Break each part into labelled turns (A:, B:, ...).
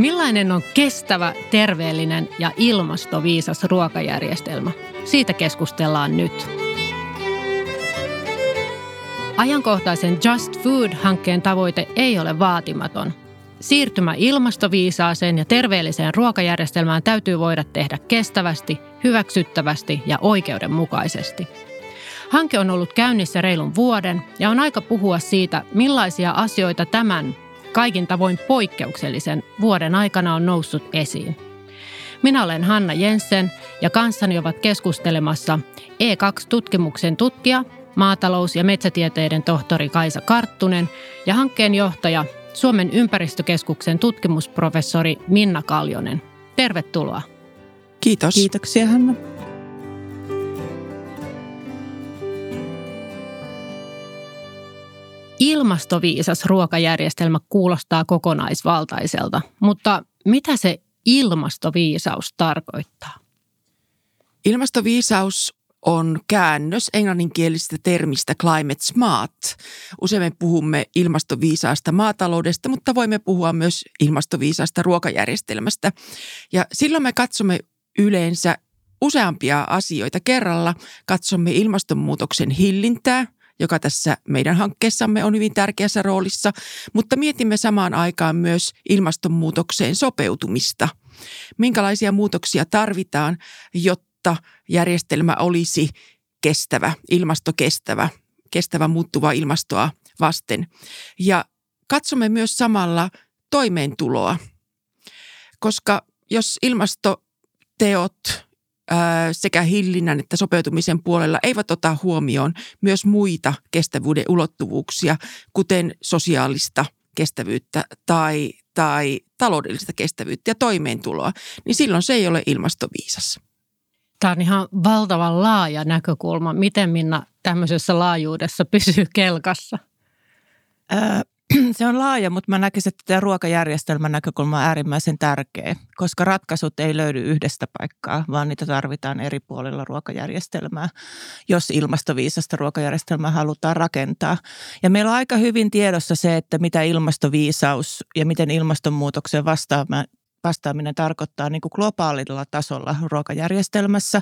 A: Millainen on kestävä, terveellinen ja ilmastoviisas ruokajärjestelmä? Siitä keskustellaan nyt. Ajankohtaisen Just Food-hankkeen tavoite ei ole vaatimaton. Siirtymä ilmastoviisaaseen ja terveelliseen ruokajärjestelmään täytyy voida tehdä kestävästi, hyväksyttävästi ja oikeudenmukaisesti. Hanke on ollut käynnissä reilun vuoden ja on aika puhua siitä, millaisia asioita tämän kaikin tavoin poikkeuksellisen vuoden aikana on noussut esiin. Minä olen Hanna Jensen ja kanssani ovat keskustelemassa E2-tutkimuksen tutkija, maatalous- ja metsätieteiden tohtori Kaisa Karttunen ja hankkeen johtaja Suomen ympäristökeskuksen tutkimusprofessori Minna Kaljonen. Tervetuloa.
B: Kiitos.
C: Kiitoksia Hanna.
A: Ilmastoviisas ruokajärjestelmä kuulostaa kokonaisvaltaiselta, mutta mitä se ilmastoviisaus tarkoittaa?
B: Ilmastoviisaus on käännös englanninkielisestä termistä climate smart. Usein me puhumme ilmastoviisaasta maataloudesta, mutta voimme puhua myös ilmastoviisaasta ruokajärjestelmästä. Ja silloin me katsomme yleensä useampia asioita kerralla. Katsomme ilmastonmuutoksen hillintää – joka tässä meidän hankkeessamme on hyvin tärkeässä roolissa, mutta mietimme samaan aikaan myös ilmastonmuutokseen sopeutumista. Minkälaisia muutoksia tarvitaan, jotta järjestelmä olisi kestävä, ilmastokestävä, kestävä muuttuva ilmastoa vasten. Ja katsomme myös samalla toimeentuloa, koska jos ilmastoteot sekä hillinnän että sopeutumisen puolella eivät ota huomioon myös muita kestävyyden ulottuvuuksia, kuten sosiaalista kestävyyttä tai, tai taloudellista kestävyyttä ja toimeentuloa, niin silloin se ei ole ilmastoviisas.
A: Tämä on ihan valtavan laaja näkökulma. Miten Minna tämmöisessä laajuudessa pysyy kelkassa?
C: se on laaja, mutta mä näkisin, että tämä ruokajärjestelmän näkökulma on äärimmäisen tärkeä, koska ratkaisut ei löydy yhdestä paikkaa, vaan niitä tarvitaan eri puolilla ruokajärjestelmää, jos ilmastoviisasta ruokajärjestelmää halutaan rakentaa. Ja meillä on aika hyvin tiedossa se, että mitä ilmastoviisaus ja miten ilmastonmuutokseen vastaama, vastaaminen tarkoittaa niin kuin globaalilla tasolla ruokajärjestelmässä.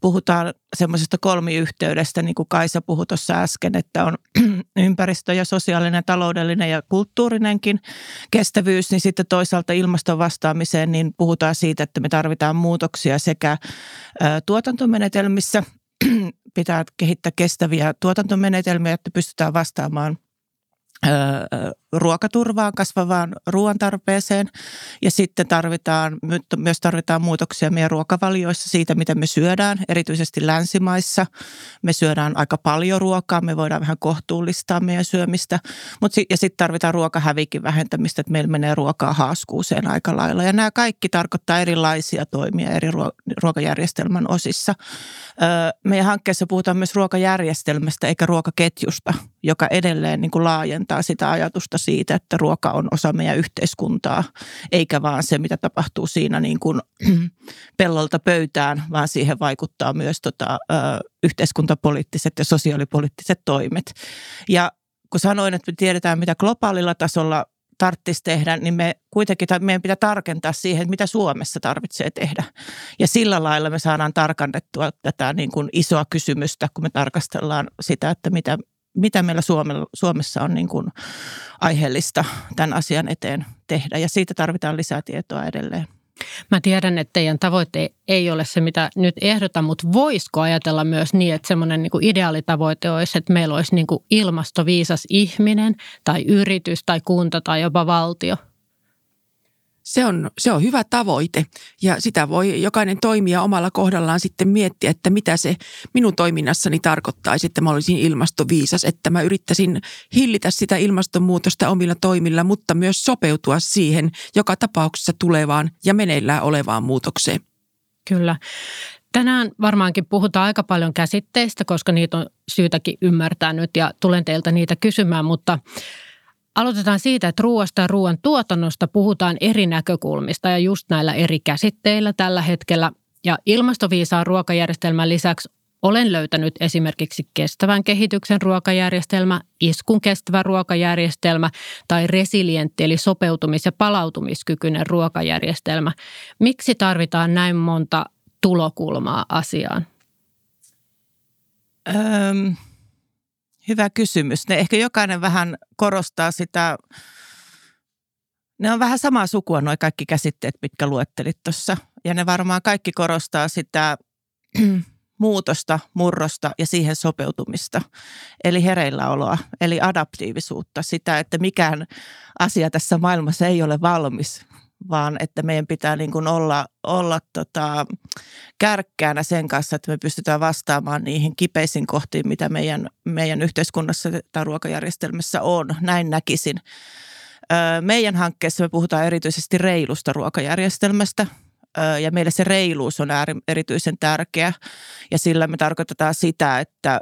C: Puhutaan semmoisesta kolmiyhteydestä, niin kuin Kaisa puhui tuossa äsken, että on ympäristö ja sosiaalinen, taloudellinen ja kulttuurinenkin kestävyys, niin sitten toisaalta ilmaston vastaamiseen niin puhutaan siitä, että me tarvitaan muutoksia sekä tuotantomenetelmissä, pitää kehittää kestäviä tuotantomenetelmiä, että pystytään vastaamaan – ruokaturvaan, kasvavaan ruoantarpeeseen ja sitten tarvitaan, myös tarvitaan muutoksia meidän ruokavalioissa siitä, mitä me syödään, erityisesti länsimaissa. Me syödään aika paljon ruokaa, me voidaan vähän kohtuullistaa meidän syömistä, mutta ja sitten tarvitaan ruokahävikin vähentämistä, että meillä menee ruokaa haaskuuseen aika lailla. Ja nämä kaikki tarkoittaa erilaisia toimia eri ruokajärjestelmän osissa. Meidän hankkeessa puhutaan myös ruokajärjestelmästä eikä ruokaketjusta, joka edelleen niin kuin laajentaa sitä ajatusta siitä, että ruoka on osa meidän yhteiskuntaa, eikä vaan se, mitä tapahtuu siinä niin kuin pellolta pöytään, vaan siihen vaikuttaa myös tota, ö, yhteiskuntapoliittiset ja sosiaalipoliittiset toimet. Ja kun sanoin, että me tiedetään, mitä globaalilla tasolla tarvitsisi tehdä, niin me kuitenkin meidän pitää tarkentaa siihen, mitä Suomessa tarvitsee tehdä. Ja sillä lailla me saadaan tarkannettua tätä niin kuin isoa kysymystä, kun me tarkastellaan sitä, että mitä, mitä meillä Suomessa on niin kuin aiheellista tämän asian eteen tehdä. Ja siitä tarvitaan lisää tietoa edelleen.
A: Mä tiedän, että teidän tavoite ei ole se, mitä nyt ehdotan, mutta voisiko ajatella myös niin, että semmoinen niin ideaalitavoite olisi, että meillä olisi niin kuin ilmastoviisas ihminen tai yritys tai kunta tai jopa valtio –
B: se on, se on hyvä tavoite ja sitä voi jokainen toimija omalla kohdallaan sitten miettiä, että mitä se minun toiminnassani tarkoittaisi, että mä olisin ilmastoviisas, että mä yrittäisin hillitä sitä ilmastonmuutosta omilla toimilla, mutta myös sopeutua siihen joka tapauksessa tulevaan ja meneillään olevaan muutokseen.
A: Kyllä. Tänään varmaankin puhutaan aika paljon käsitteistä, koska niitä on syytäkin ymmärtää nyt ja tulen teiltä niitä kysymään, mutta – Aloitetaan siitä, että ruoasta ja ruoan tuotannosta puhutaan eri näkökulmista ja just näillä eri käsitteillä tällä hetkellä. Ja ilmastoviisaan ruokajärjestelmän lisäksi olen löytänyt esimerkiksi kestävän kehityksen ruokajärjestelmä, iskun kestävä ruokajärjestelmä tai resilientti eli sopeutumis- ja palautumiskykyinen ruokajärjestelmä. Miksi tarvitaan näin monta tulokulmaa asiaan?
C: Öm, hyvä kysymys. Ne ehkä jokainen vähän korostaa sitä, ne on vähän samaa sukua nuo kaikki käsitteet, mitkä luettelit tuossa. Ja ne varmaan kaikki korostaa sitä muutosta, murrosta ja siihen sopeutumista. Eli hereilläoloa, eli adaptiivisuutta, sitä, että mikään asia tässä maailmassa ei ole valmis, vaan että meidän pitää niin kuin olla, olla tota, kärkkäänä sen kanssa, että me pystytään vastaamaan niihin kipeisiin kohtiin, mitä meidän, meidän yhteiskunnassa tai ruokajärjestelmässä on. Näin näkisin. Meidän hankkeessa me puhutaan erityisesti reilusta ruokajärjestelmästä, ja meille se reiluus on erityisen tärkeä ja sillä me tarkoitetaan sitä, että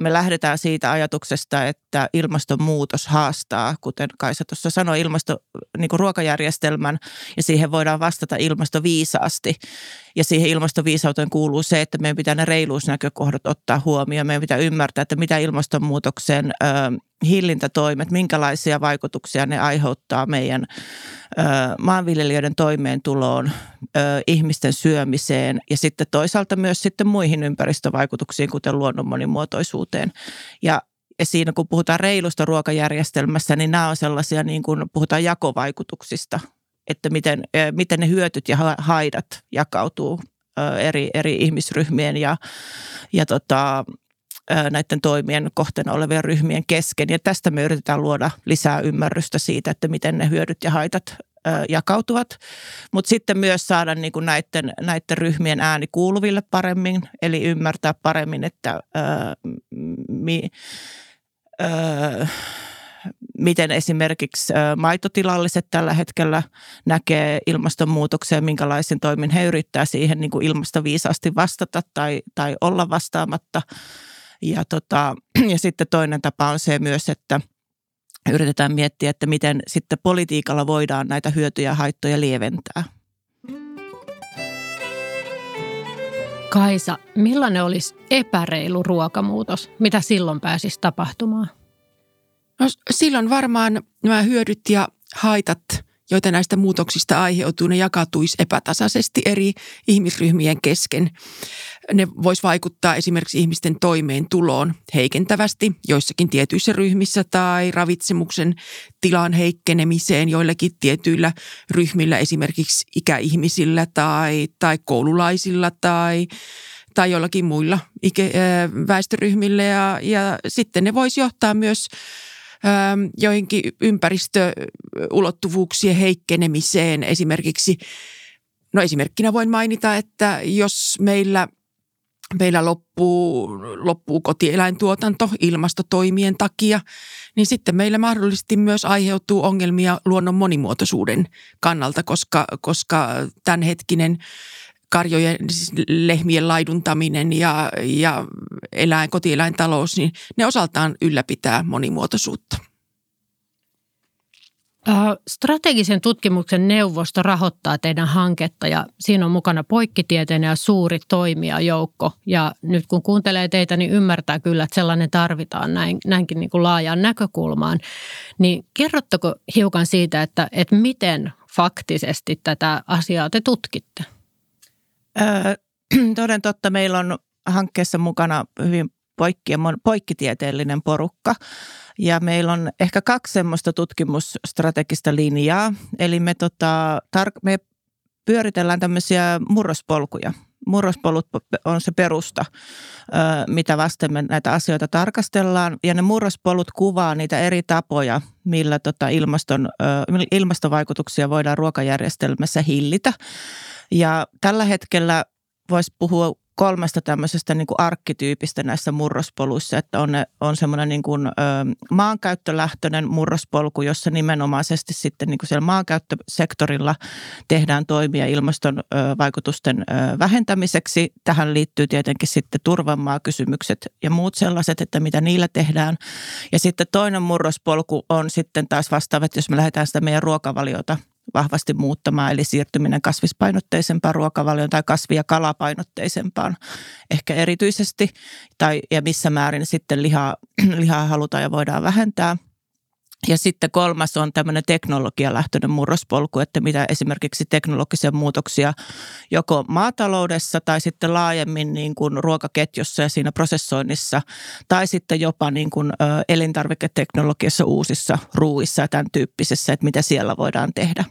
C: me lähdetään siitä ajatuksesta, että ilmastonmuutos haastaa, kuten Kaisa tuossa sanoi, ilmasto, niin ruokajärjestelmän ja siihen voidaan vastata ilmastoviisaasti. Ja siihen ilmastoviisauteen kuuluu se, että meidän pitää ne reiluusnäkökohdat ottaa huomioon. Meidän pitää ymmärtää, että mitä ilmastonmuutoksen ö, hillintätoimet, minkälaisia vaikutuksia ne aiheuttaa meidän ö, maanviljelijöiden toimeentuloon, ö, ihmisten syömiseen ja sitten toisaalta myös sitten muihin ympäristövaikutuksiin, kuten luonnon monimuotoisuuteen. Ja ja siinä kun puhutaan reilusta ruokajärjestelmässä, niin nämä on sellaisia, niin kuin puhutaan jakovaikutuksista, että miten, miten ne hyötyt ja haidat jakautuu eri, eri ihmisryhmien ja, ja tota, näiden toimien kohteena olevien ryhmien kesken. Ja tästä me yritetään luoda lisää ymmärrystä siitä, että miten ne hyödyt ja haitat jakautuvat, mutta sitten myös saada niin kuin näiden, näiden ryhmien ääni kuuluville paremmin, eli ymmärtää paremmin, että ää, mi, ää, miten esimerkiksi maitotilalliset tällä hetkellä näkee ilmastonmuutoksen, minkälaisen toimin he yrittää siihen niin kuin ilmastoviisaasti vastata tai, tai olla vastaamatta. Ja, tota, ja sitten toinen tapa on se myös, että yritetään miettiä, että miten sitten politiikalla voidaan näitä hyötyjä ja haittoja lieventää.
A: Kaisa, millainen olisi epäreilu ruokamuutos? Mitä silloin pääsisi tapahtumaan?
B: No, silloin varmaan nämä hyödyt ja haitat, joita näistä muutoksista aiheutuu, ne jakautuisi epätasaisesti eri ihmisryhmien kesken. Ne vois vaikuttaa esimerkiksi ihmisten toimeentuloon heikentävästi joissakin tietyissä ryhmissä tai ravitsemuksen tilan heikkenemiseen joillakin tietyillä ryhmillä, esimerkiksi ikäihmisillä tai, tai koululaisilla tai tai jollakin muilla väestöryhmillä ja, ja sitten ne voisi johtaa myös joihinkin ympäristöulottuvuuksien heikkenemiseen esimerkiksi. No esimerkkinä voin mainita, että jos meillä meillä loppuu, loppuu kotieläintuotanto ilmastotoimien takia, niin sitten meillä mahdollisesti myös aiheutuu ongelmia luonnon monimuotoisuuden kannalta, koska, koska tämänhetkinen karjojen, siis lehmien laiduntaminen ja, ja eläin, kotieläintalous, niin ne osaltaan ylläpitää monimuotoisuutta.
A: Strategisen tutkimuksen neuvosto rahoittaa teidän hanketta ja siinä on mukana poikkitieteinen ja suuri toimijajoukko. Ja nyt kun kuuntelee teitä, niin ymmärtää kyllä, että sellainen tarvitaan näin, näinkin niin kuin laajaan näkökulmaan. Niin kerrottako hiukan siitä, että, että miten faktisesti tätä asiaa te tutkitte?
C: Toden totta, meillä on hankkeessa mukana hyvin poikki, poikkitieteellinen porukka. Ja meillä on ehkä kaksi semmoista tutkimusstrategista linjaa. Eli me, tota, tar- me pyöritellään tämmöisiä murrospolkuja. Murrospolut on se perusta, mitä vasten me näitä asioita tarkastellaan. Ja ne murrospolut kuvaa niitä eri tapoja, millä tota ilmaston, ilmastovaikutuksia voidaan ruokajärjestelmässä hillitä. Ja tällä hetkellä voisi puhua kolmesta tämmöisestä niin kuin arkkityypistä näissä murrospoluissa, että on, on semmoinen niin kuin, ö, maankäyttölähtöinen murrospolku, jossa nimenomaisesti sitten niin kuin siellä maankäyttösektorilla tehdään toimia ilmaston ö, vaikutusten ö, vähentämiseksi. Tähän liittyy tietenkin sitten turvamaakysymykset ja muut sellaiset, että mitä niillä tehdään. Ja sitten toinen murrospolku on sitten taas vastaava, että jos me lähdetään sitä meidän ruokavaliota vahvasti muuttamaan, eli siirtyminen kasvispainotteisempaan ruokavalioon tai kasvi- ja kalapainotteisempaan ehkä erityisesti, tai ja missä määrin sitten lihaa, lihaa halutaan ja voidaan vähentää – ja sitten kolmas on tämmöinen teknologialähtöinen murrospolku, että mitä esimerkiksi teknologisia muutoksia joko maataloudessa tai sitten laajemmin niin kuin ruokaketjussa ja siinä prosessoinnissa tai sitten jopa niin kuin elintarviketeknologiassa uusissa ruuissa ja tämän tyyppisessä, että mitä siellä voidaan tehdä.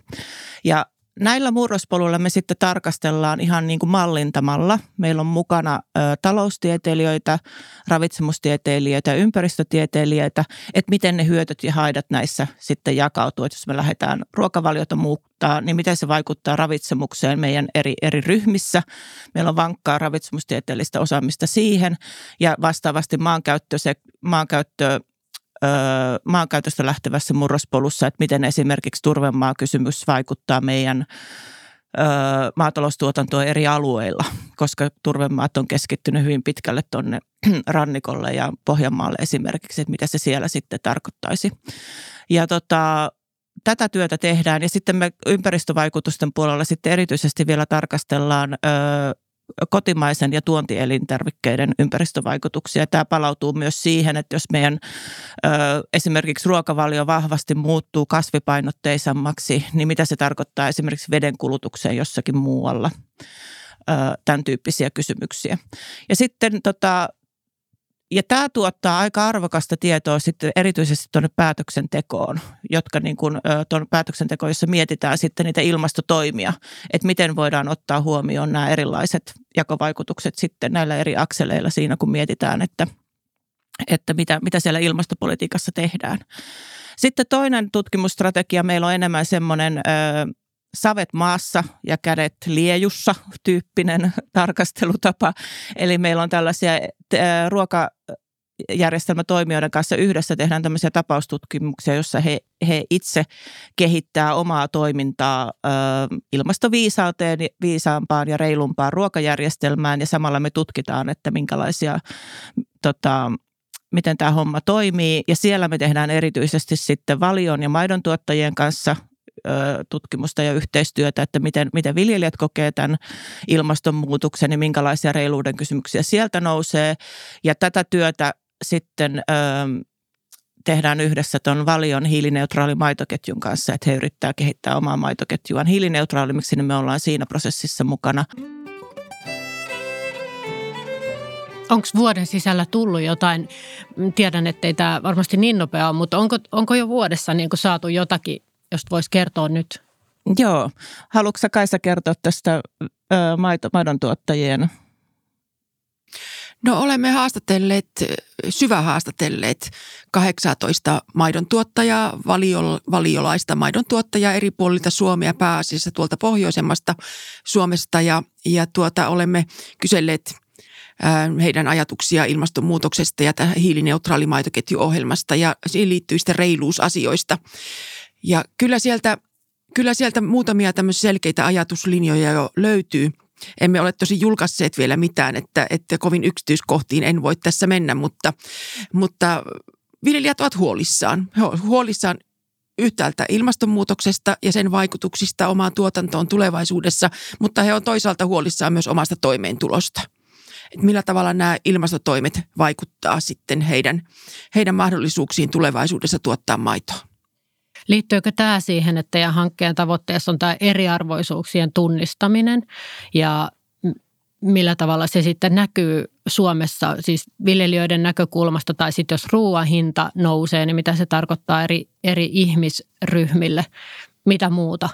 C: Ja näillä murrospoluilla me sitten tarkastellaan ihan niin kuin mallintamalla. Meillä on mukana ö, taloustieteilijöitä, ravitsemustieteilijöitä ja ympäristötieteilijöitä, että miten ne hyötyt ja haidat näissä sitten jakautuu. Että jos me lähdetään ruokavaliota muuttaa, niin miten se vaikuttaa ravitsemukseen meidän eri, eri ryhmissä. Meillä on vankkaa ravitsemustieteellistä osaamista siihen ja vastaavasti maankäyttö, se, maankäyttö maankäytöstä lähtevässä murrospolussa, että miten esimerkiksi turvemaakysymys vaikuttaa meidän maataloustuotantoon eri alueilla, koska turvemaat on keskittynyt hyvin pitkälle tuonne rannikolle ja Pohjanmaalle esimerkiksi, että mitä se siellä sitten tarkoittaisi. Ja tota, tätä työtä tehdään ja sitten me ympäristövaikutusten puolella sitten erityisesti vielä tarkastellaan ö, kotimaisen ja tuontielintarvikkeiden ympäristövaikutuksia. Tämä palautuu myös siihen, että jos meidän esimerkiksi ruokavalio vahvasti muuttuu kasvipainotteisemmaksi, niin mitä se tarkoittaa esimerkiksi veden kulutukseen jossakin muualla. Tämän tyyppisiä kysymyksiä. Ja sitten tota, ja tämä tuottaa aika arvokasta tietoa sitten erityisesti tuonne päätöksentekoon, jotka niin kuin tuon päätöksentekoon, jossa mietitään sitten niitä ilmastotoimia, että miten voidaan ottaa huomioon nämä erilaiset jakovaikutukset sitten näillä eri akseleilla siinä, kun mietitään, että, että mitä, mitä siellä ilmastopolitiikassa tehdään. Sitten toinen tutkimusstrategia meillä on enemmän semmoinen savet maassa ja kädet liejussa tyyppinen tarkastelutapa. Eli meillä on tällaisia ruoka järjestelmätoimijoiden kanssa yhdessä tehdään tämmöisiä tapaustutkimuksia, jossa he, he itse kehittää omaa toimintaa ö, ilmastoviisauteen, viisaampaan ja reilumpaan ruokajärjestelmään ja samalla me tutkitaan, että minkälaisia tota, miten tämä homma toimii. Ja siellä me tehdään erityisesti sitten valion ja maidon tuottajien kanssa tutkimusta ja yhteistyötä, että miten, miten viljelijät kokee tämän ilmastonmuutoksen ja minkälaisia reiluuden kysymyksiä sieltä nousee. Ja tätä työtä sitten ö, tehdään yhdessä tuon Valion hiilineutraali maitoketjun kanssa, että he yrittää kehittää omaa maitoketjuaan hiilineutraalimiksi, niin me ollaan siinä prosessissa mukana.
A: Onko vuoden sisällä tullut jotain, tiedän, että ei tämä varmasti niin nopea ole, mutta onko, onko jo vuodessa niin saatu jotakin jos voisi kertoa nyt.
C: Joo. Haluatko Kaisa kertoa tästä ö, maidon tuottajien
B: No olemme haastatelleet, syvä haastatelleet 18 maidon tuottajaa, valio, valiolaista maidon tuottajaa eri puolilta Suomea, pääasiassa tuolta pohjoisemmasta Suomesta ja, ja tuota, olemme kyselleet heidän ajatuksia ilmastonmuutoksesta ja hiilineutraali maitoketjuohjelmasta ja siihen liittyvistä reiluusasioista. Ja kyllä sieltä, kyllä sieltä muutamia selkeitä ajatuslinjoja jo löytyy. Emme ole tosi julkaisseet vielä mitään, että, että kovin yksityiskohtiin en voi tässä mennä, mutta, mutta viljelijät ovat huolissaan. He ovat huolissaan yhtäältä ilmastonmuutoksesta ja sen vaikutuksista omaan tuotantoon tulevaisuudessa, mutta he ovat toisaalta huolissaan myös omasta toimeentulosta. Että millä tavalla nämä ilmastotoimet vaikuttaa sitten heidän, heidän mahdollisuuksiin tulevaisuudessa tuottaa maitoa.
A: Liittyykö tämä siihen, että teidän hankkeen tavoitteessa on tämä eriarvoisuuksien tunnistaminen ja millä tavalla se sitten näkyy Suomessa, siis viljelijöiden näkökulmasta tai sitten jos ruoan hinta nousee, niin mitä se tarkoittaa eri, eri ihmisryhmille, mitä muuta?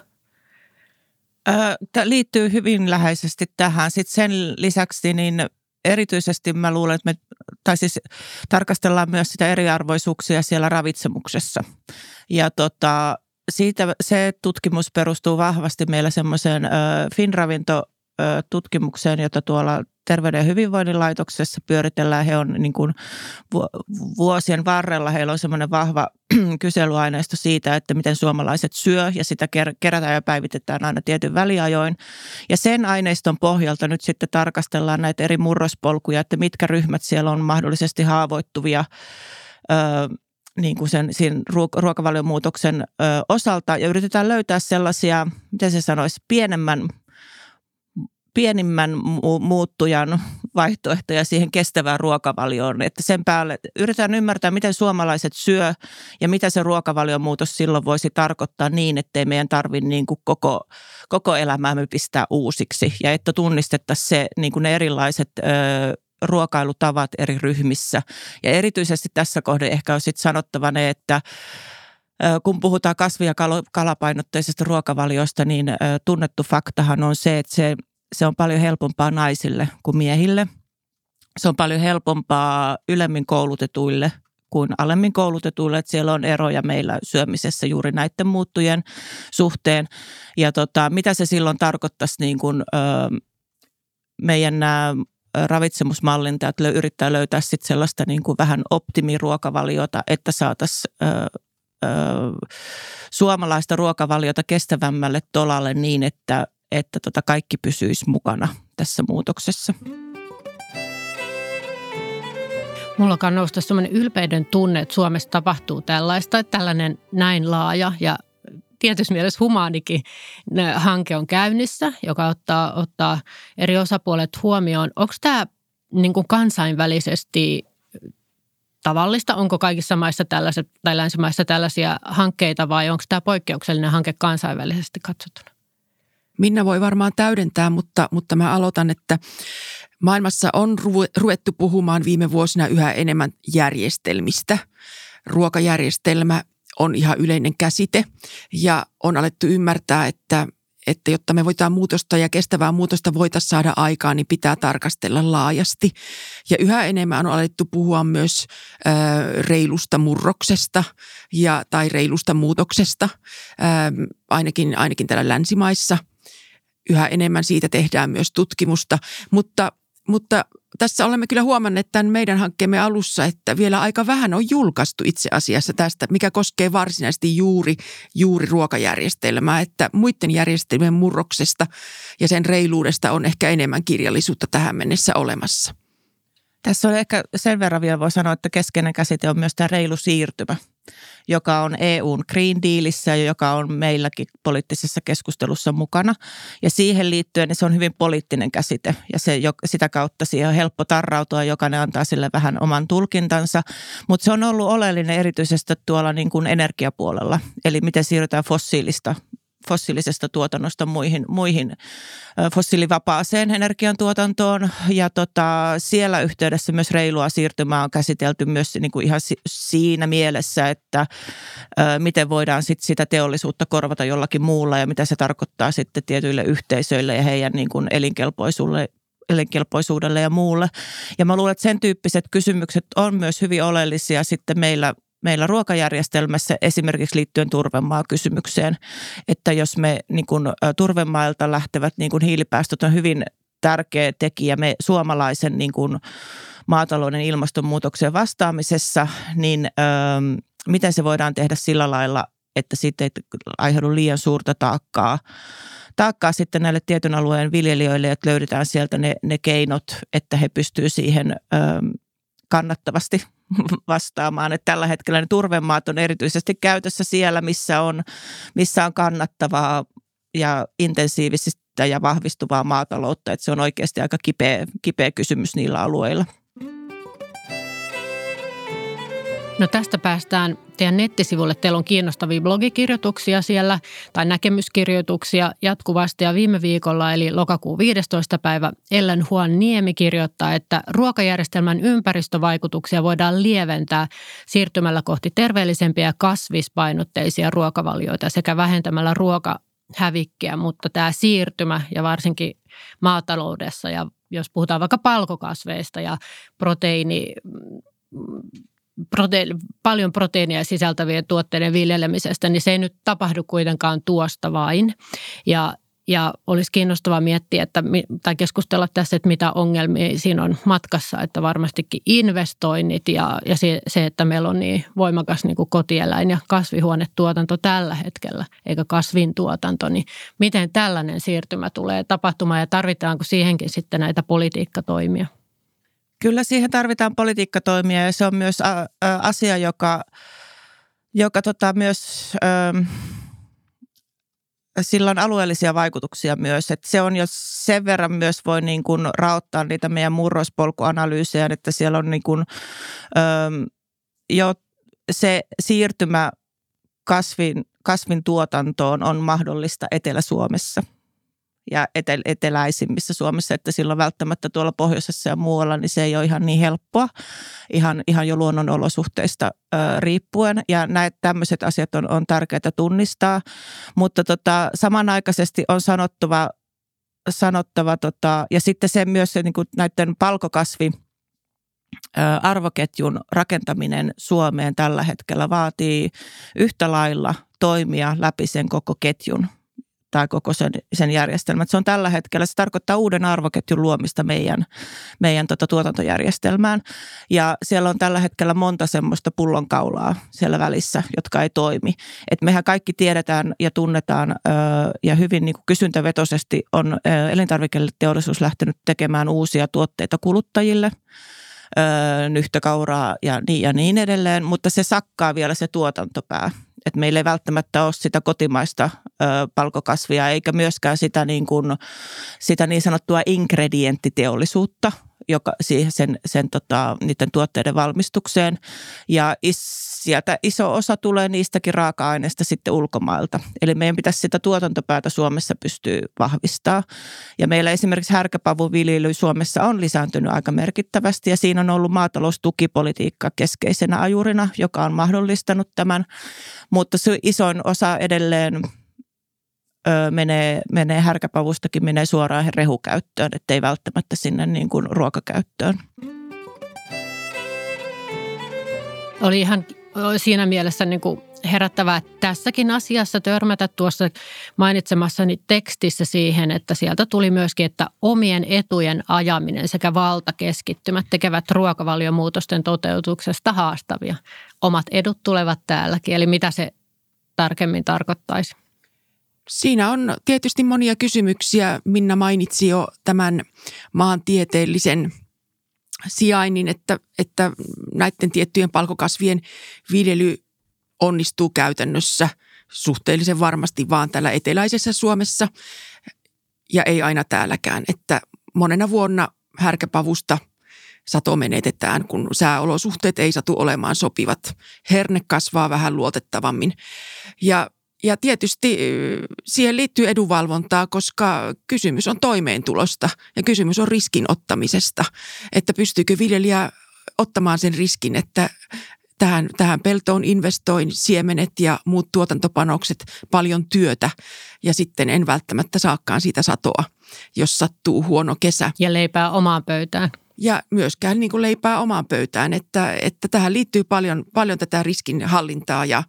C: Tämä liittyy hyvin läheisesti tähän. Sitten sen lisäksi niin erityisesti mä luulen, että me, tai siis tarkastellaan myös sitä eriarvoisuuksia siellä ravitsemuksessa. Ja tota, siitä, se tutkimus perustuu vahvasti meillä semmoiseen Finravinto tutkimukseen, jota tuolla Terveyden ja hyvinvoinnin laitoksessa pyöritellään. He on niin kuin vuosien varrella, heillä on semmoinen vahva kyselyaineisto siitä, että miten suomalaiset syö ja sitä kerätään ja päivitetään aina tietyn väliajoin. Ja sen aineiston pohjalta nyt sitten tarkastellaan näitä eri murrospolkuja, että mitkä ryhmät siellä on mahdollisesti haavoittuvia niin kuin sen, sen ruokavalion ö, osalta ja yritetään löytää sellaisia, miten se sanoisi, pienemmän pienimmän muuttujan vaihtoehtoja siihen kestävään ruokavalioon. Että sen päälle yritetään ymmärtää, miten suomalaiset syö ja mitä se ruokavalion muutos silloin voisi tarkoittaa niin, ettei meidän tarvitse niin kuin koko, koko elämäämme pistää uusiksi. Ja että tunnistettaisiin se, niin kuin ne erilaiset ö, ruokailutavat eri ryhmissä. Ja erityisesti tässä kohde ehkä on sitten sanottava ne, että kun puhutaan kasvi- ja kalapainotteisesta ruokavaliosta, niin tunnettu faktahan on se, että se se on paljon helpompaa naisille kuin miehille. Se on paljon helpompaa ylemmin koulutetuille kuin alemmin koulutetuille, että siellä on eroja meillä syömisessä juuri näiden muuttujen suhteen. Ja tota, mitä se silloin tarkoittaisi niin kuin, ö, meidän nämä ravitsemusmallintajat yrittää löytää sit sellaista niin kuin vähän optimiruokavaliota, että saataisiin suomalaista ruokavaliota kestävämmälle tolalle niin, että että tota kaikki pysyisi mukana tässä muutoksessa.
A: Mulla on nousta sellainen ylpeyden tunne, että Suomessa tapahtuu tällaista, että tällainen näin laaja ja tietysti mielessä humaanikin hanke on käynnissä, joka ottaa, ottaa eri osapuolet huomioon. Onko tämä niin kuin kansainvälisesti tavallista? Onko kaikissa maissa tällaiset, tai länsimaissa tällaisia hankkeita vai onko tämä poikkeuksellinen hanke kansainvälisesti katsottuna?
B: Minna voi varmaan täydentää, mutta, mutta mä aloitan, että maailmassa on ruvettu puhumaan viime vuosina yhä enemmän järjestelmistä. Ruokajärjestelmä on ihan yleinen käsite ja on alettu ymmärtää, että, että jotta me voidaan muutosta ja kestävää muutosta voitaisiin saada aikaan, niin pitää tarkastella laajasti. Ja yhä enemmän on alettu puhua myös ö, reilusta murroksesta ja, tai reilusta muutoksesta, ö, ainakin, ainakin täällä länsimaissa – yhä enemmän siitä tehdään myös tutkimusta, mutta, mutta tässä olemme kyllä huomanneet tämän meidän hankkeemme alussa, että vielä aika vähän on julkaistu itse asiassa tästä, mikä koskee varsinaisesti juuri, juuri ruokajärjestelmää, että muiden järjestelmien murroksesta ja sen reiluudesta on ehkä enemmän kirjallisuutta tähän mennessä olemassa.
C: Tässä on ehkä sen verran vielä voi sanoa, että keskeinen käsite on myös tämä reilu siirtymä joka on EUn Green Dealissä ja joka on meilläkin poliittisessa keskustelussa mukana. Ja siihen liittyen niin se on hyvin poliittinen käsite ja se, sitä kautta siihen on helppo tarrautua, jokainen antaa sille vähän oman tulkintansa. Mutta se on ollut oleellinen erityisesti tuolla niin kuin energiapuolella, eli miten siirrytään fossiilista fossiilisesta tuotannosta muihin, muihin fossiilivapaaseen energiantuotantoon. Ja tota, siellä yhteydessä myös reilua siirtymää on käsitelty myös niin kuin ihan siinä mielessä, että miten voidaan sit sitä teollisuutta korvata jollakin muulla ja mitä se tarkoittaa sitten tietyille yhteisöille ja heidän niin kuin elinkelpoisuudelle elinkelpoisuudelle ja muulle. Ja mä luulen, että sen tyyppiset kysymykset on myös hyvin oleellisia sitten meillä meillä ruokajärjestelmässä esimerkiksi liittyen turvemaa-kysymykseen, että jos me niin kuin, turvemailta lähtevät niin kuin hiilipäästöt on hyvin tärkeä tekijä me suomalaisen niin kuin, maatalouden ilmastonmuutokseen vastaamisessa, niin ö, miten se voidaan tehdä sillä lailla, että siitä ei aiheudu liian suurta taakkaa? Taakkaa sitten näille tietyn alueen viljelijöille, että löydetään sieltä ne, ne keinot, että he pystyvät siihen ö, kannattavasti vastaamaan. Että tällä hetkellä ne turvemaat on erityisesti käytössä siellä, missä on, missä on kannattavaa ja intensiivistä ja vahvistuvaa maataloutta. Että se on oikeasti aika kipeä, kipeä kysymys niillä alueilla.
A: No tästä päästään teidän nettisivulle. Teillä on kiinnostavia blogikirjoituksia siellä tai näkemyskirjoituksia jatkuvasti. Ja viime viikolla eli lokakuun 15. päivä Ellen Huan Niemi kirjoittaa, että ruokajärjestelmän ympäristövaikutuksia voidaan lieventää siirtymällä kohti terveellisempiä kasvispainotteisia ruokavalioita sekä vähentämällä ruokahävikkiä, mutta tämä siirtymä ja varsinkin maataloudessa ja jos puhutaan vaikka palkokasveista ja proteiini prote- paljon proteiinia sisältävien tuotteiden viljelemisestä, niin se ei nyt tapahdu kuitenkaan tuosta vain. Ja ja olisi kiinnostavaa miettiä että, tai keskustella tässä, että mitä ongelmia siinä on matkassa, että varmastikin investoinnit ja, ja se, että meillä on niin voimakas niin kuin kotieläin- ja kasvihuonetuotanto tällä hetkellä, eikä kasvintuotanto, niin miten tällainen siirtymä tulee tapahtumaan ja tarvitaanko siihenkin sitten näitä politiikkatoimia?
C: Kyllä siihen tarvitaan politiikkatoimia ja se on myös asia, joka joka tota myös, ö, sillä on alueellisia vaikutuksia myös. Että se on jo sen verran myös voi niin kuin raottaa niitä meidän murrospolkuanalyysejä, että siellä on niin kuin, ö, jo se siirtymä kasvin, kasvin tuotantoon on mahdollista Etelä-Suomessa – ja etel- eteläisimmissä Suomessa, että silloin välttämättä tuolla pohjoisessa ja muualla, niin se ei ole ihan niin helppoa, ihan, ihan jo luonnonolosuhteista ö, riippuen. Ja näitä tämmöiset asiat on, on tärkeää tunnistaa, mutta tota, samanaikaisesti on sanottava, sanottava tota, ja sitten se myös se, niin kuin näiden palkokasvi arvoketjun rakentaminen Suomeen tällä hetkellä vaatii yhtä lailla toimia läpi sen koko ketjun tai koko sen, sen järjestelmän. Se on tällä hetkellä, se tarkoittaa uuden arvoketjun luomista meidän, meidän tota tuotantojärjestelmään. Ja siellä on tällä hetkellä monta semmoista pullonkaulaa siellä välissä, jotka ei toimi. Et mehän kaikki tiedetään ja tunnetaan ö, ja hyvin niin kuin kysyntävetoisesti on elintarviketeollisuus lähtenyt tekemään uusia tuotteita kuluttajille – nyhtökauraa ja niin, ja niin edelleen, mutta se sakkaa vielä se tuotantopää että meillä ei välttämättä ole sitä kotimaista ö, palkokasvia eikä myöskään sitä niin, kuin, sitä niin sanottua ingredienttiteollisuutta, joka siihen sen, sen tota, niiden tuotteiden valmistukseen. Ja is, sieltä iso osa tulee niistäkin raaka-aineista sitten ulkomailta. Eli meidän pitäisi sitä tuotantopäätä Suomessa pystyä vahvistaa. Ja meillä esimerkiksi härkäpavun viljely Suomessa on lisääntynyt aika merkittävästi ja siinä on ollut maataloustukipolitiikka keskeisenä ajurina, joka on mahdollistanut tämän. Mutta isoin osa edelleen ö, menee, menee härkäpavustakin menee suoraan rehukäyttöön, ettei välttämättä sinne niin kuin ruokakäyttöön.
A: Oli ihan siinä mielessä niin kuin herättävää tässäkin asiassa törmätä tuossa mainitsemassani tekstissä siihen, että sieltä tuli myöskin, että omien etujen ajaminen sekä valtakeskittymät tekevät ruokavaliomuutosten toteutuksesta haastavia. Omat edut tulevat täälläkin, eli mitä se tarkemmin tarkoittaisi?
B: Siinä on tietysti monia kysymyksiä. Minna mainitsi jo tämän maantieteellisen sijainnin, että, että näiden tiettyjen palkokasvien viljely onnistuu käytännössä suhteellisen varmasti vaan täällä eteläisessä Suomessa ja ei aina täälläkään. Että monena vuonna härkäpavusta sato menetetään, kun sääolosuhteet ei satu olemaan sopivat. Herne kasvaa vähän luotettavammin. Ja ja tietysti siihen liittyy edunvalvontaa, koska kysymys on toimeentulosta ja kysymys on riskin ottamisesta. Että pystyykö viljelijä ottamaan sen riskin, että tähän, tähän peltoon investoin siemenet ja muut tuotantopanokset, paljon työtä ja sitten en välttämättä saakaan siitä satoa, jos sattuu huono kesä.
A: Ja leipää omaan pöytään.
B: Ja myöskään niin kuin leipää omaan pöytään, että, että tähän liittyy paljon, paljon tätä riskinhallintaa ja,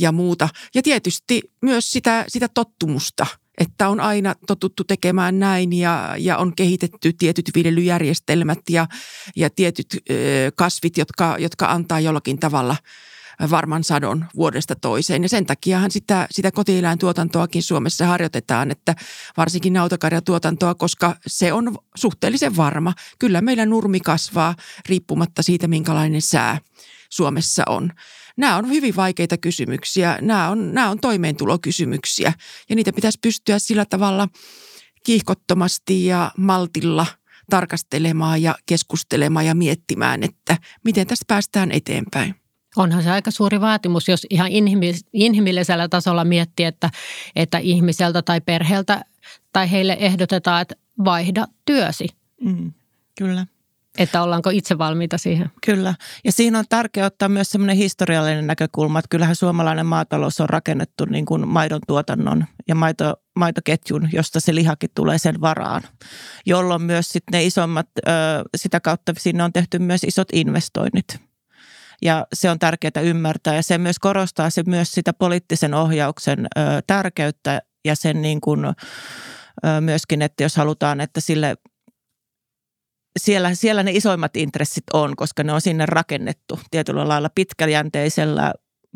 B: ja muuta. Ja tietysti myös sitä, sitä tottumusta, että on aina totuttu tekemään näin ja, ja on kehitetty tietyt viljelyjärjestelmät ja, ja tietyt ö, kasvit, jotka, jotka antaa jollakin tavalla varman sadon vuodesta toiseen. Ja sen takiahan sitä, sitä kotieläintuotantoakin Suomessa harjoitetaan, että varsinkin nautakarjatuotantoa, koska se on suhteellisen varma. Kyllä meillä nurmi kasvaa riippumatta siitä, minkälainen sää Suomessa on nämä on hyvin vaikeita kysymyksiä. Nämä on, nämä on toimeentulokysymyksiä ja niitä pitäisi pystyä sillä tavalla kiihkottomasti ja maltilla tarkastelemaan ja keskustelemaan ja miettimään, että miten tästä päästään eteenpäin.
A: Onhan se aika suuri vaatimus, jos ihan inhimillisellä tasolla miettii, että, että ihmiseltä tai perheeltä tai heille ehdotetaan, että vaihda työsi.
C: Mm, kyllä.
A: Että ollaanko itse valmiita siihen?
C: Kyllä. Ja siinä on tärkeää ottaa myös semmoinen historiallinen näkökulma, että kyllähän suomalainen maatalous on rakennettu niin kuin maidon tuotannon ja maito, maitoketjun, josta se lihakin tulee sen varaan, jolloin myös sitten ne isommat, sitä kautta sinne on tehty myös isot investoinnit. Ja se on tärkeää ymmärtää ja se myös korostaa se myös sitä poliittisen ohjauksen tärkeyttä ja sen niin kuin, myöskin, että jos halutaan, että sille siellä, siellä ne isoimmat intressit on, koska ne on sinne rakennettu tietyllä lailla pitkäjänteisellä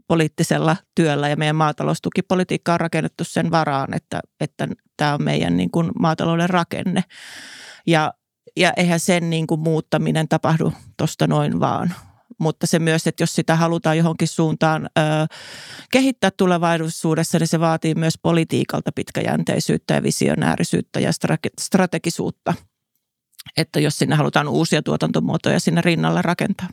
C: poliittisella työllä ja meidän maataloustukipolitiikka on rakennettu sen varaan, että, että tämä on meidän niin kuin maatalouden rakenne. Ja, ja eihän sen niin kuin muuttaminen tapahdu tuosta noin vaan. mutta se myös, että jos sitä halutaan johonkin suuntaan ö, kehittää tulevaisuudessa, niin se vaatii myös politiikalta pitkäjänteisyyttä ja visionäärisyyttä ja strategisuutta, että jos sinne halutaan uusia tuotantomuotoja sinne rinnalla rakentaa.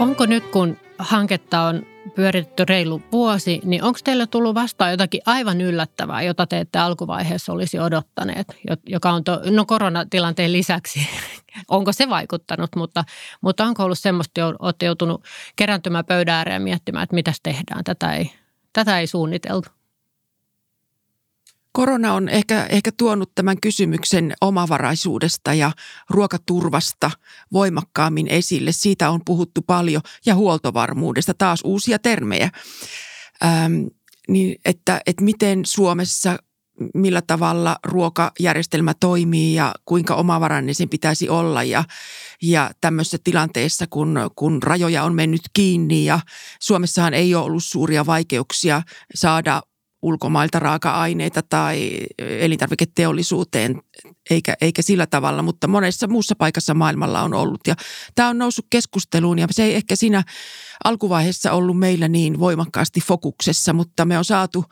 A: Onko nyt, kun hanketta on pyöritetty reilu vuosi, niin onko teillä tullut vastaan jotakin aivan yllättävää, jota te ette alkuvaiheessa olisi odottaneet, joka on to, no koronatilanteen lisäksi, onko se vaikuttanut, mutta, mutta onko ollut semmoista, että olette joutunut kerääntymään pöydän ääreen miettimään, että mitä tehdään, tätä ei, tätä ei suunniteltu?
B: Korona on ehkä, ehkä tuonut tämän kysymyksen omavaraisuudesta ja ruokaturvasta voimakkaammin esille. Siitä on puhuttu paljon ja huoltovarmuudesta, taas uusia termejä. Ähm, niin että, että miten Suomessa, millä tavalla ruokajärjestelmä toimii ja kuinka omavarainen sen pitäisi olla ja, ja tämmöisessä tilanteessa, kun, kun rajoja on mennyt kiinni ja Suomessahan ei ole ollut suuria vaikeuksia saada ulkomailta raaka-aineita tai elintarviketeollisuuteen, eikä, eikä sillä tavalla, mutta monessa muussa paikassa maailmalla on ollut. Ja tämä on noussut keskusteluun ja se ei ehkä siinä alkuvaiheessa ollut meillä niin voimakkaasti fokuksessa, mutta me on saatu,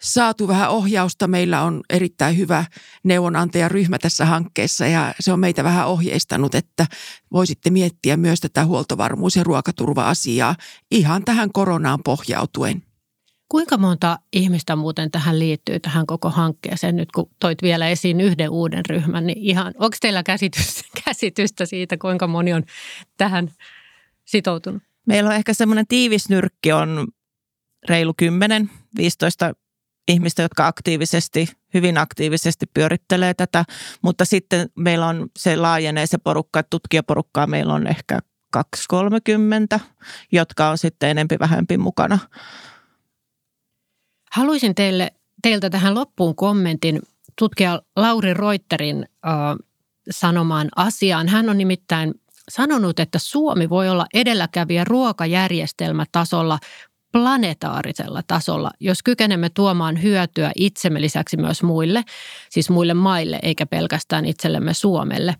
B: saatu vähän ohjausta. Meillä on erittäin hyvä neuvonantajaryhmä tässä hankkeessa ja se on meitä vähän ohjeistanut, että voisitte miettiä myös tätä huoltovarmuus- ja ruokaturva-asiaa ihan tähän koronaan pohjautuen.
A: Kuinka monta ihmistä muuten tähän liittyy, tähän koko hankkeeseen, nyt kun toit vielä esiin yhden uuden ryhmän, niin ihan, onko teillä käsitystä, käsitystä siitä, kuinka moni on tähän sitoutunut?
C: Meillä on ehkä semmoinen tiivis nyrkki on reilu 10, 15 ihmistä, jotka aktiivisesti, hyvin aktiivisesti pyörittelee tätä, mutta sitten meillä on, se laajenee se porukka, tutkijaporukkaa meillä on ehkä 2-30, jotka on sitten enempi vähempi mukana
A: Haluaisin teille, teiltä tähän loppuun kommentin tutkija Lauri Reuterin äh, sanomaan asiaan. Hän on nimittäin sanonut, että Suomi voi olla edelläkävijä ruokajärjestelmätasolla planetaarisella tasolla, jos kykenemme tuomaan hyötyä itsemme lisäksi myös muille, siis muille maille eikä pelkästään itsellemme Suomelle.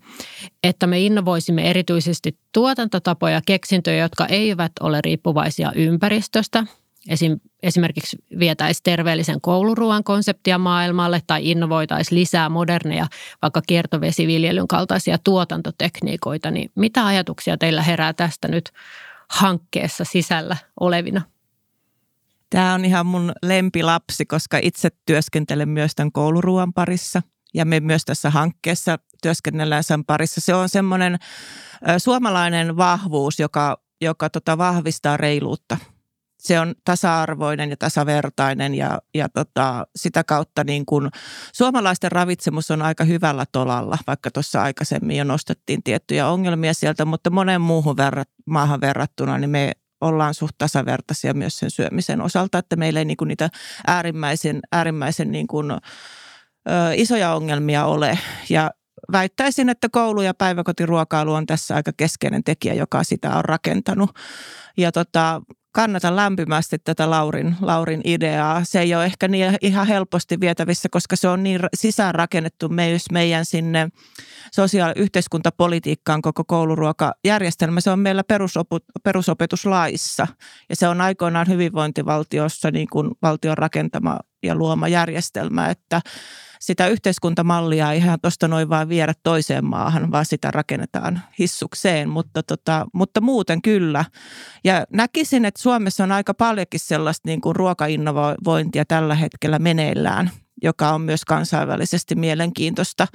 A: Että me innovoisimme erityisesti tuotantotapoja ja keksintöjä, jotka eivät ole riippuvaisia ympäristöstä, Esim, esimerkiksi vietäisi terveellisen kouluruoan konseptia maailmalle tai innovoitaisiin lisää moderneja, vaikka kiertovesiviljelyn kaltaisia tuotantotekniikoita, niin mitä ajatuksia teillä herää tästä nyt hankkeessa sisällä olevina?
C: Tämä on ihan mun lempilapsi, koska itse työskentelen myös tämän kouluruoan parissa ja me myös tässä hankkeessa työskennellään sen parissa. Se on semmoinen suomalainen vahvuus, joka, joka tota vahvistaa reiluutta – se on tasa-arvoinen ja tasavertainen ja, ja tota, sitä kautta niin kuin suomalaisten ravitsemus on aika hyvällä tolalla, vaikka tuossa aikaisemmin jo nostettiin tiettyjä ongelmia sieltä, mutta monen muuhun verrat, maahan verrattuna niin me ollaan suht tasavertaisia myös sen syömisen osalta, että meillä ei niin kuin niitä äärimmäisen, äärimmäisen niin kuin, ö, isoja ongelmia ole ja väittäisin, että koulu- ja päiväkotiruokailu on tässä aika keskeinen tekijä, joka sitä on rakentanut. Ja tota, kannatan lämpimästi tätä Laurin, Laurin ideaa. Se ei ole ehkä niin ihan helposti vietävissä, koska se on niin sisäänrakennettu myös meidän sinne sosiaali- yhteiskuntapolitiikkaan koko kouluruokajärjestelmä. Se on meillä perusopu, perusopetuslaissa ja se on aikoinaan hyvinvointivaltiossa niin kuin valtion rakentama ja luoma järjestelmä, että sitä yhteiskuntamallia ei ihan tuosta noin vaan viedä toiseen maahan, vaan sitä rakennetaan hissukseen, mutta, tota, mutta muuten kyllä. Ja näkisin, että Suomessa on aika paljonkin sellaista niin kuin ruokainnovointia tällä hetkellä meneillään, joka on myös kansainvälisesti mielenkiintoista.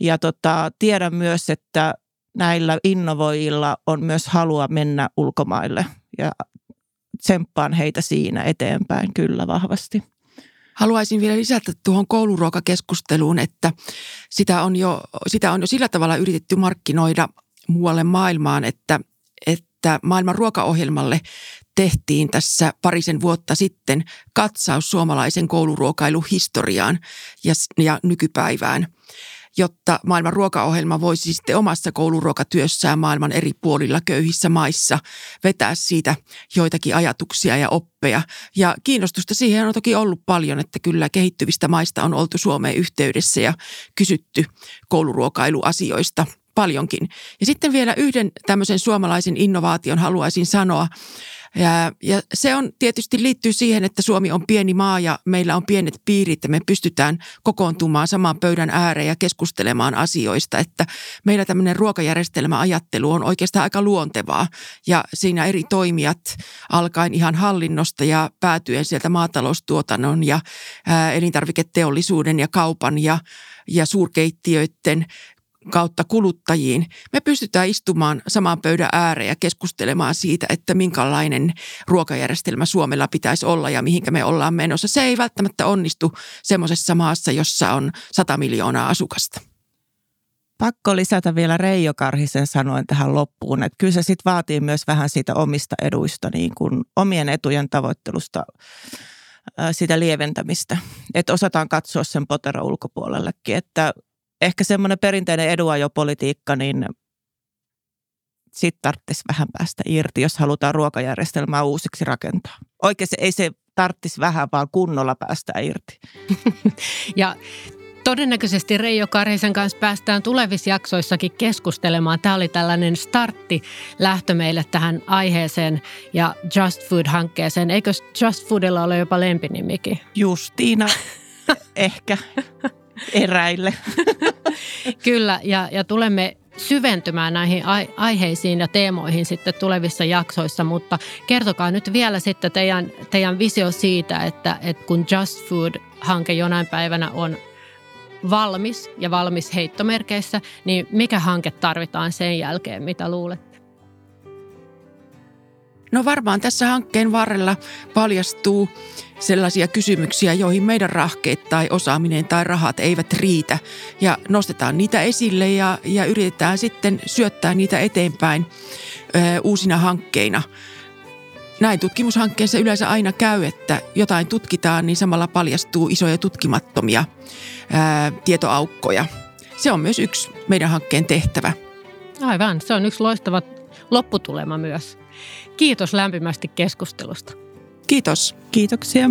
C: Ja tota, tiedän myös, että näillä innovoijilla on myös halua mennä ulkomaille ja tsemppaan heitä siinä eteenpäin kyllä vahvasti.
B: Haluaisin vielä lisätä tuohon kouluruokakeskusteluun, että sitä on jo, sitä on jo sillä tavalla yritetty markkinoida muualle maailmaan, että, että maailman ruokaohjelmalle tehtiin tässä parisen vuotta sitten katsaus suomalaisen kouluruokailuhistoriaan ja, ja nykypäivään – jotta maailman ruokaohjelma voisi sitten omassa kouluruokatyössään maailman eri puolilla köyhissä maissa vetää siitä joitakin ajatuksia ja oppeja. Ja kiinnostusta siihen on toki ollut paljon, että kyllä kehittyvistä maista on oltu Suomeen yhteydessä ja kysytty kouluruokailuasioista paljonkin. Ja sitten vielä yhden tämmöisen suomalaisen innovaation haluaisin sanoa. Ja, ja se on tietysti liittyy siihen, että Suomi on pieni maa ja meillä on pienet piirit ja me pystytään kokoontumaan samaan pöydän ääreen ja keskustelemaan asioista. Että meillä tämmöinen ruokajärjestelmäajattelu on oikeastaan aika luontevaa ja siinä eri toimijat alkaen ihan hallinnosta ja päätyen sieltä maataloustuotannon ja ää, elintarviketeollisuuden ja kaupan ja ja suurkeittiöiden kautta kuluttajiin, me pystytään istumaan samaan pöydän ääreen ja keskustelemaan siitä, että minkälainen ruokajärjestelmä Suomella pitäisi olla ja mihinkä me ollaan menossa. Se ei välttämättä onnistu semmoisessa maassa, jossa on 100 miljoonaa asukasta.
C: Pakko lisätä vielä Reijo Karhisen sanoen tähän loppuun, että kyllä se sitten vaatii myös vähän siitä omista eduista, niin kuin omien etujen tavoittelusta sitä lieventämistä. Että osataan katsoa sen potero ulkopuolellekin, että ehkä semmoinen perinteinen eduajopolitiikka, niin sitten tarvitsisi vähän päästä irti, jos halutaan ruokajärjestelmää uusiksi rakentaa. Oikeasti ei se tarvitsisi vähän, vaan kunnolla päästä irti.
A: ja todennäköisesti Reijo Karhisen kanssa päästään tulevissa jaksoissakin keskustelemaan. Tämä oli tällainen startti lähtö meille tähän aiheeseen ja Just Food-hankkeeseen. Eikö Just Foodilla ole jopa lempinimikin?
C: Justiina ehkä eräille.
A: Kyllä, ja, ja tulemme syventymään näihin aiheisiin ja teemoihin sitten tulevissa jaksoissa, mutta kertokaa nyt vielä sitten teidän, teidän visio siitä, että, että kun Just Food-hanke jonain päivänä on valmis ja valmis heittomerkeissä, niin mikä hanke tarvitaan sen jälkeen, mitä luulette?
B: No varmaan tässä hankkeen varrella paljastuu sellaisia kysymyksiä, joihin meidän rahkeet tai osaaminen tai rahat eivät riitä. Ja nostetaan niitä esille ja, ja yritetään sitten syöttää niitä eteenpäin ö, uusina hankkeina. Näin tutkimushankkeessa yleensä aina käy, että jotain tutkitaan, niin samalla paljastuu isoja tutkimattomia ää, tietoaukkoja. Se on myös yksi meidän hankkeen tehtävä.
A: Aivan, se on yksi loistava lopputulema myös. Kiitos lämpimästi keskustelusta.
B: Kiitos.
C: Kiitoksia.